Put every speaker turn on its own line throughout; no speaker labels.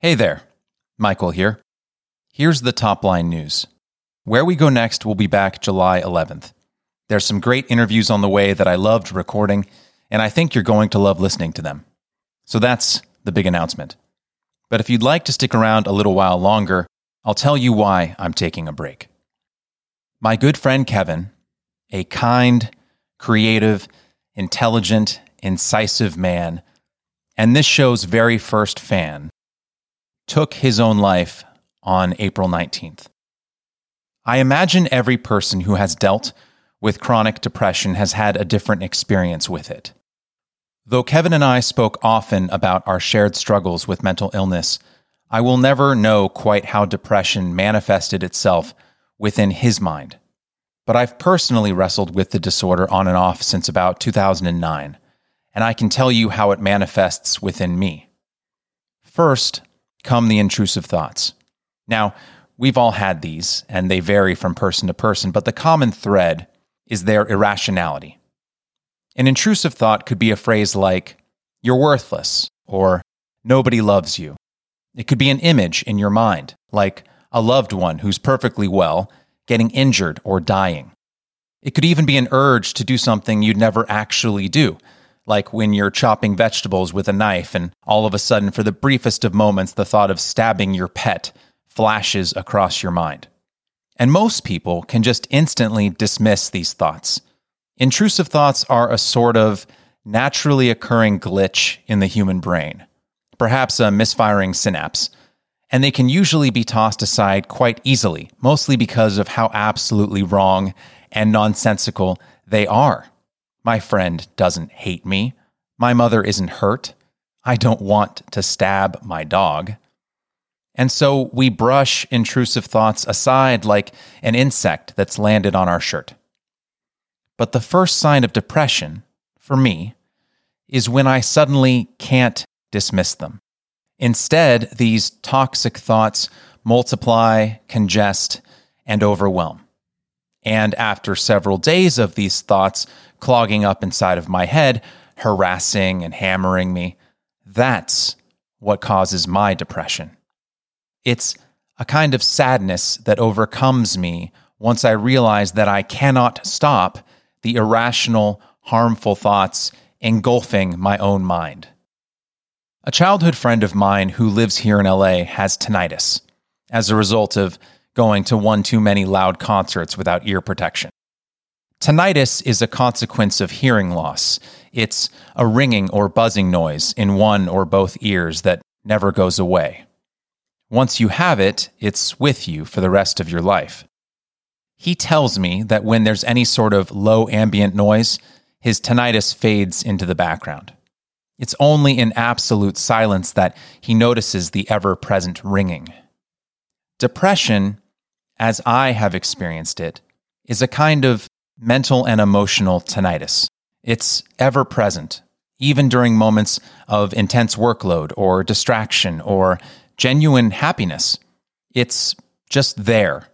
Hey there, Michael here. Here's the top line news. Where We Go Next will be back July 11th. There's some great interviews on the way that I loved recording, and I think you're going to love listening to them. So that's the big announcement. But if you'd like to stick around a little while longer, I'll tell you why I'm taking a break. My good friend Kevin, a kind, creative, intelligent, incisive man, and this show's very first fan, took his own life on April 19th. I imagine every person who has dealt with chronic depression has had a different experience with it. Though Kevin and I spoke often about our shared struggles with mental illness, I will never know quite how depression manifested itself within his mind. But I've personally wrestled with the disorder on and off since about 2009, and I can tell you how it manifests within me. First come the intrusive thoughts. Now, we've all had these, and they vary from person to person, but the common thread is their irrationality. An intrusive thought could be a phrase like, you're worthless, or nobody loves you. It could be an image in your mind, like a loved one who's perfectly well, getting injured or dying. It could even be an urge to do something you'd never actually do, like when you're chopping vegetables with a knife and all of a sudden, for the briefest of moments, the thought of stabbing your pet flashes across your mind. And most people can just instantly dismiss these thoughts Intrusive thoughts are a sort of naturally occurring glitch in the human brain, perhaps a misfiring synapse, and they can usually be tossed aside quite easily, mostly because of how absolutely wrong and nonsensical they are. My friend doesn't hate me. My mother isn't hurt. I don't want to stab my dog. And so we brush intrusive thoughts aside like an insect that's landed on our shirt. But the first sign of depression, for me, is when I suddenly can't dismiss them. Instead, these toxic thoughts multiply, congest, and overwhelm. And after several days of these thoughts clogging up inside of my head, harassing and hammering me, that's what causes my depression. It's a kind of sadness that overcomes me once I realize that I cannot stop the irrational, harmful thoughts engulfing my own mind. A childhood friend of mine who lives here in LA has tinnitus as a result of going to one too many loud concerts without ear protection. Tinnitus is a consequence of hearing loss. It's a ringing or buzzing noise in one or both ears that never goes away. Once you have it, it's with you for the rest of your life. He tells me that when there's any sort of low ambient noise, his tinnitus fades into the background. It's only in absolute silence that he notices the ever present ringing. Depression, as I have experienced it, is a kind of mental and emotional tinnitus. It's ever present, even during moments of intense workload or distraction or genuine happiness. It's just there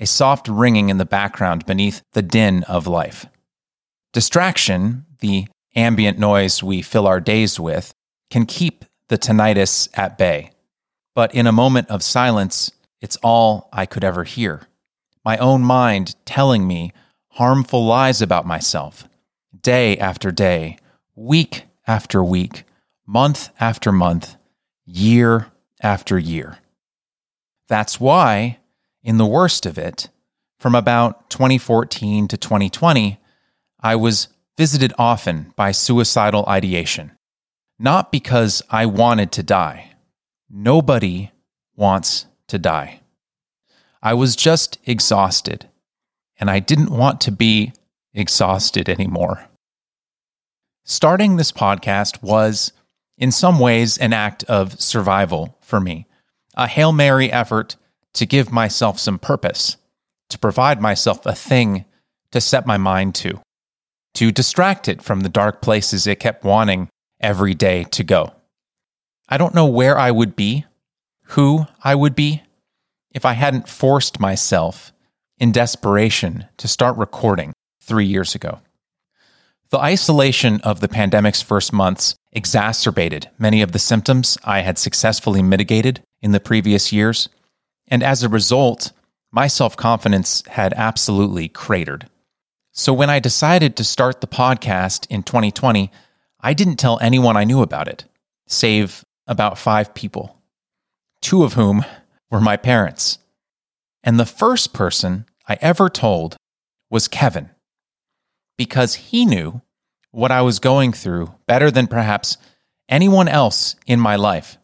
a soft ringing in the background beneath the din of life. Distraction, the ambient noise we fill our days with, can keep the tinnitus at bay. But in a moment of silence, it's all I could ever hear. My own mind telling me harmful lies about myself, day after day, week after week, month after month, year after year. That's why in the worst of it, from about 2014 to 2020, I was visited often by suicidal ideation. Not because I wanted to die. Nobody wants to die. I was just exhausted, and I didn't want to be exhausted anymore. Starting this podcast was, in some ways, an act of survival for me, a Hail Mary effort to give myself some purpose, to provide myself a thing to set my mind to, to distract it from the dark places it kept wanting every day to go. I don't know where I would be, who I would be, if I hadn't forced myself in desperation to start recording three years ago. The isolation of the pandemic's first months exacerbated many of the symptoms I had successfully mitigated in the previous years, and as a result, my self confidence had absolutely cratered. So when I decided to start the podcast in 2020, I didn't tell anyone I knew about it, save about five people, two of whom were my parents. And the first person I ever told was Kevin, because he knew what I was going through better than perhaps anyone else in my life,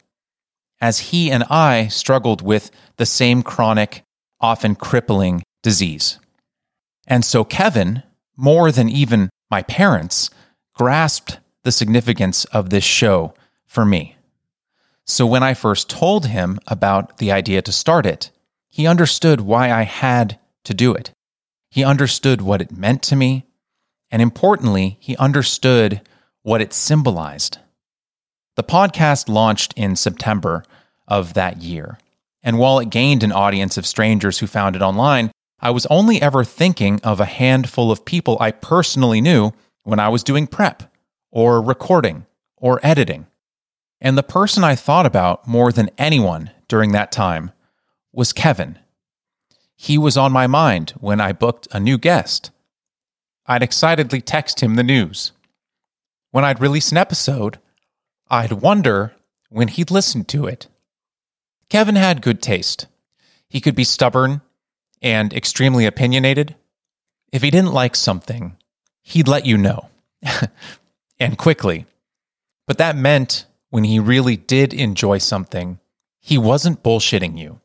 as he and I struggled with the same chronic, often crippling disease. And so Kevin, more than even my parents, grasped the significance of this show for me. So when I first told him about the idea to start it, he understood why I had to do it. He understood what it meant to me. And importantly, he understood what it symbolized. The podcast launched in September of that year. And while it gained an audience of strangers who found it online, I was only ever thinking of a handful of people I personally knew when I was doing prep, or recording, or editing. And the person I thought about more than anyone during that time was Kevin. He was on my mind when I booked a new guest. I'd excitedly text him the news. When I'd release an episode, I'd wonder when he'd listen to it. Kevin had good taste. He could be stubborn and extremely opinionated. If he didn't like something, he'd let you know, and quickly. But that meant when he really did enjoy something, he wasn't bullshitting you.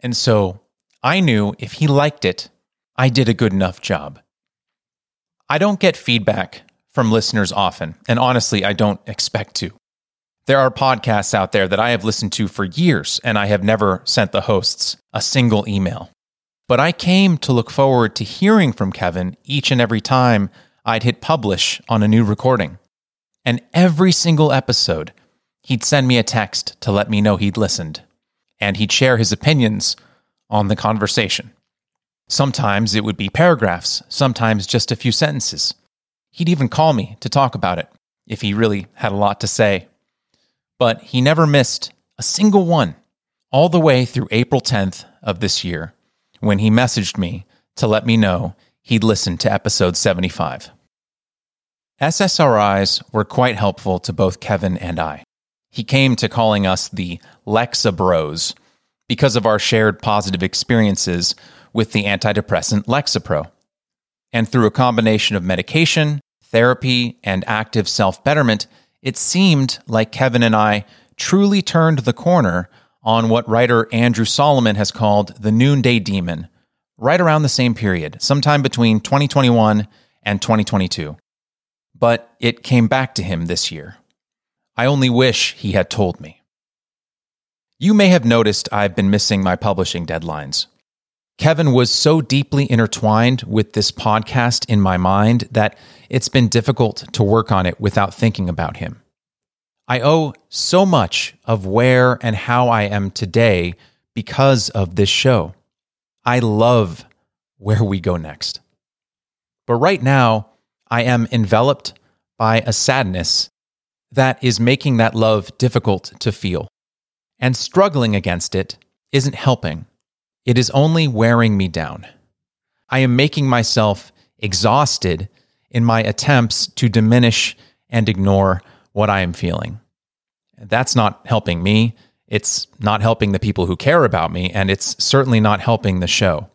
And so I knew if he liked it, I did a good enough job. I don't get feedback from listeners often, and honestly, I don't expect to. There are podcasts out there that I have listened to for years, and I have never sent the hosts a single email. But I came to look forward to hearing from Kevin each and every time I'd hit publish on a new recording. And every single episode, he'd send me a text to let me know he'd listened, and he'd share his opinions on the conversation. Sometimes it would be paragraphs, sometimes just a few sentences. He'd even call me to talk about it if he really had a lot to say. But he never missed a single one all the way through April 10th of this year when he messaged me to let me know he'd listened to episode 75. SSRIs were quite helpful to both Kevin and I. He came to calling us the Lexa Bros because of our shared positive experiences with the antidepressant Lexapro. And through a combination of medication, therapy, and active self betterment, it seemed like Kevin and I truly turned the corner on what writer Andrew Solomon has called the noonday demon, right around the same period, sometime between 2021 and 2022. But it came back to him this year. I only wish he had told me. You may have noticed I've been missing my publishing deadlines. Kevin was so deeply intertwined with this podcast in my mind that it's been difficult to work on it without thinking about him. I owe so much of where and how I am today because of this show. I love where we go next. But right now, I am enveloped by a sadness that is making that love difficult to feel. And struggling against it isn't helping, it is only wearing me down. I am making myself exhausted in my attempts to diminish and ignore what I am feeling. That's not helping me. It's not helping the people who care about me, and it's certainly not helping the show.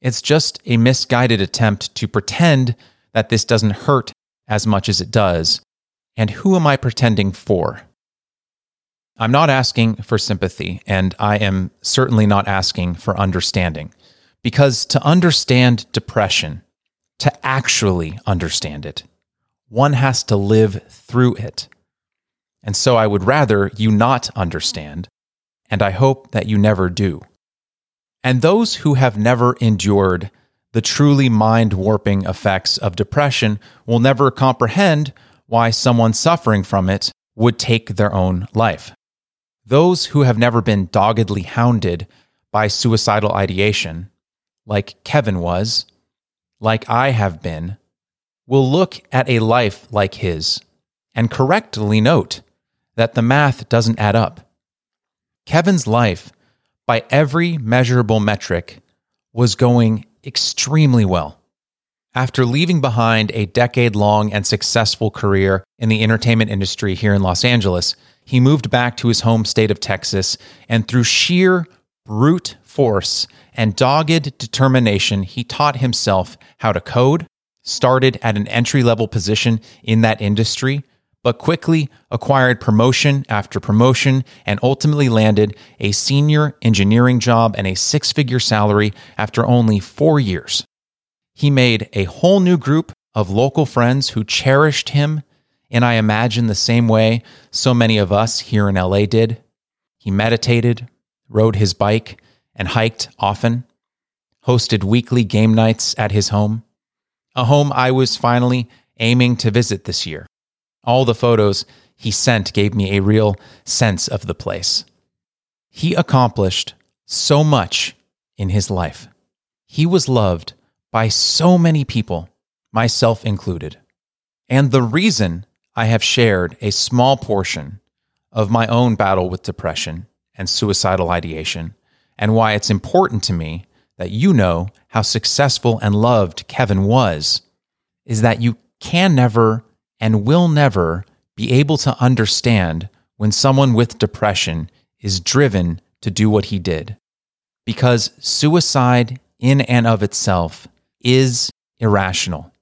It's just a misguided attempt to pretend that this doesn't hurt as much as it does and who am I pretending for? I'm not asking for sympathy, and I am certainly not asking for understanding. Because to understand depression, to actually understand it, one has to live through it. And so I would rather you not understand, and I hope that you never do. And those who have never endured the truly mind warping effects of depression will never comprehend why someone suffering from it would take their own life. Those who have never been doggedly hounded by suicidal ideation, like Kevin was, like I have been, will look at a life like his and correctly note that the math doesn't add up. Kevin's life, by every measurable metric, was going extremely well. After leaving behind a decade long and successful career in the entertainment industry here in Los Angeles, he moved back to his home state of Texas, and through sheer brute force and dogged determination, he taught himself how to code, started at an entry level position in that industry, but quickly acquired promotion after promotion and ultimately landed a senior engineering job and a six figure salary after only four years. He made a whole new group of local friends who cherished him, and I imagine the same way so many of us here in LA did. He meditated, rode his bike, and hiked often, hosted weekly game nights at his home, a home I was finally aiming to visit this year. All the photos he sent gave me a real sense of the place. He accomplished so much in his life. He was loved by so many people, myself included. And the reason I have shared a small portion of my own battle with depression and suicidal ideation, and why it's important to me that you know how successful and loved Kevin was, is that you can never and will never be able to understand when someone with depression is driven to do what he did. Because suicide, in and of itself, is irrational.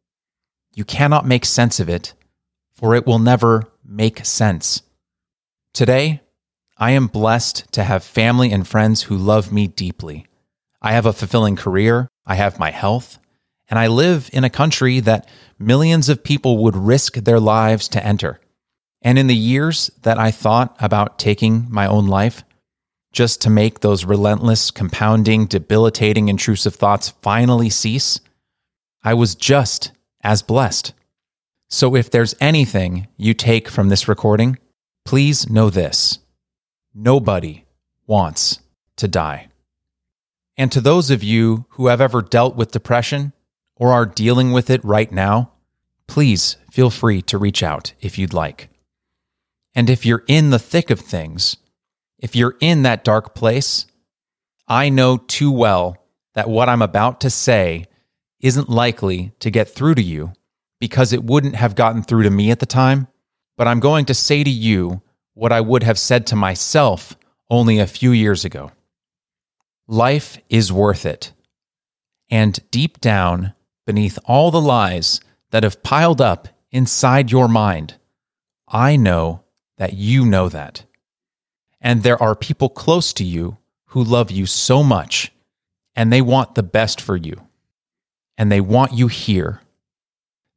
You cannot make sense of it, for it will never make sense. Today, I am blessed to have family and friends who love me deeply. I have a fulfilling career, I have my health, and I live in a country that millions of people would risk their lives to enter. And in the years that I thought about taking my own life, just to make those relentless, compounding, debilitating, intrusive thoughts finally cease, I was just as blessed. So if there's anything you take from this recording, please know this nobody wants to die. And to those of you who have ever dealt with depression or are dealing with it right now, please feel free to reach out if you'd like. And if you're in the thick of things, if you're in that dark place, I know too well that what I'm about to say isn't likely to get through to you because it wouldn't have gotten through to me at the time. But I'm going to say to you what I would have said to myself only a few years ago. Life is worth it. And deep down, beneath all the lies that have piled up inside your mind, I know that you know that. And there are people close to you who love you so much, and they want the best for you. And they want you here.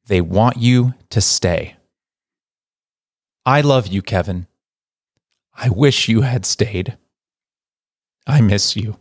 They want you to stay. I love you, Kevin. I wish you had stayed. I miss you.